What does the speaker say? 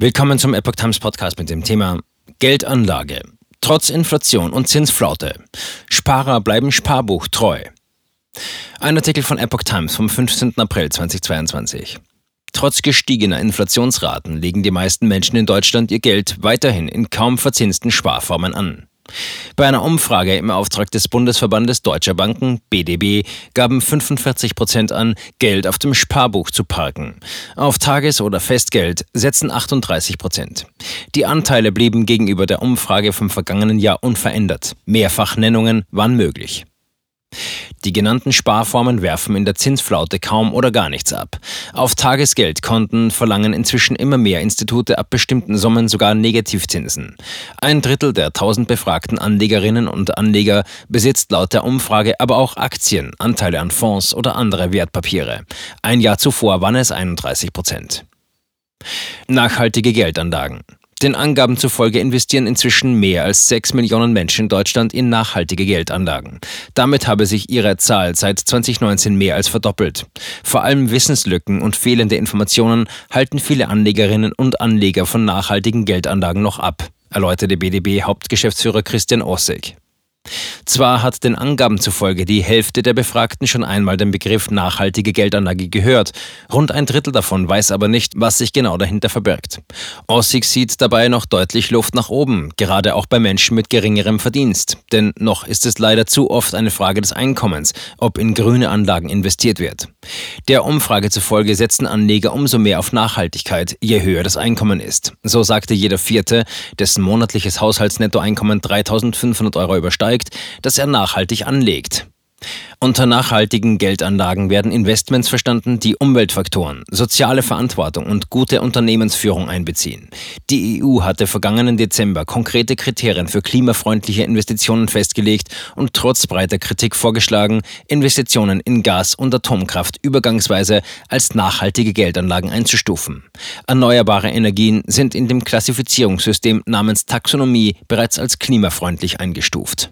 Willkommen zum Epoch Times Podcast mit dem Thema Geldanlage. Trotz Inflation und Zinsflaute. Sparer bleiben Sparbuch treu. Ein Artikel von Epoch Times vom 15. April 2022. Trotz gestiegener Inflationsraten legen die meisten Menschen in Deutschland ihr Geld weiterhin in kaum verzinsten Sparformen an. Bei einer Umfrage im Auftrag des Bundesverbandes Deutscher Banken, BDB, gaben 45 Prozent an, Geld auf dem Sparbuch zu parken. Auf Tages- oder Festgeld setzen 38 Prozent. Die Anteile blieben gegenüber der Umfrage vom vergangenen Jahr unverändert. Mehrfachnennungen waren möglich. Die genannten Sparformen werfen in der Zinsflaute kaum oder gar nichts ab. Auf Tagesgeldkonten verlangen inzwischen immer mehr Institute ab bestimmten Summen sogar Negativzinsen. Ein Drittel der 1000 befragten Anlegerinnen und Anleger besitzt laut der Umfrage aber auch Aktien, Anteile an Fonds oder andere Wertpapiere. Ein Jahr zuvor waren es 31 Prozent. Nachhaltige Geldanlagen. Den Angaben zufolge investieren inzwischen mehr als 6 Millionen Menschen in Deutschland in nachhaltige Geldanlagen. Damit habe sich ihre Zahl seit 2019 mehr als verdoppelt. Vor allem Wissenslücken und fehlende Informationen halten viele Anlegerinnen und Anleger von nachhaltigen Geldanlagen noch ab, erläuterte BDB-Hauptgeschäftsführer Christian Ossig. Zwar hat den Angaben zufolge die Hälfte der Befragten schon einmal den Begriff nachhaltige Geldanlage gehört. Rund ein Drittel davon weiß aber nicht, was sich genau dahinter verbirgt. Ossig sieht dabei noch deutlich Luft nach oben, gerade auch bei Menschen mit geringerem Verdienst. Denn noch ist es leider zu oft eine Frage des Einkommens, ob in grüne Anlagen investiert wird. Der Umfrage zufolge setzen Anleger umso mehr auf Nachhaltigkeit, je höher das Einkommen ist. So sagte jeder Vierte, dessen monatliches Haushaltsnettoeinkommen 3500 Euro übersteigt, dass er nachhaltig anlegt. Unter nachhaltigen Geldanlagen werden Investments verstanden, die Umweltfaktoren, soziale Verantwortung und gute Unternehmensführung einbeziehen. Die EU hatte vergangenen Dezember konkrete Kriterien für klimafreundliche Investitionen festgelegt und trotz breiter Kritik vorgeschlagen, Investitionen in Gas- und Atomkraft übergangsweise als nachhaltige Geldanlagen einzustufen. Erneuerbare Energien sind in dem Klassifizierungssystem namens Taxonomie bereits als klimafreundlich eingestuft.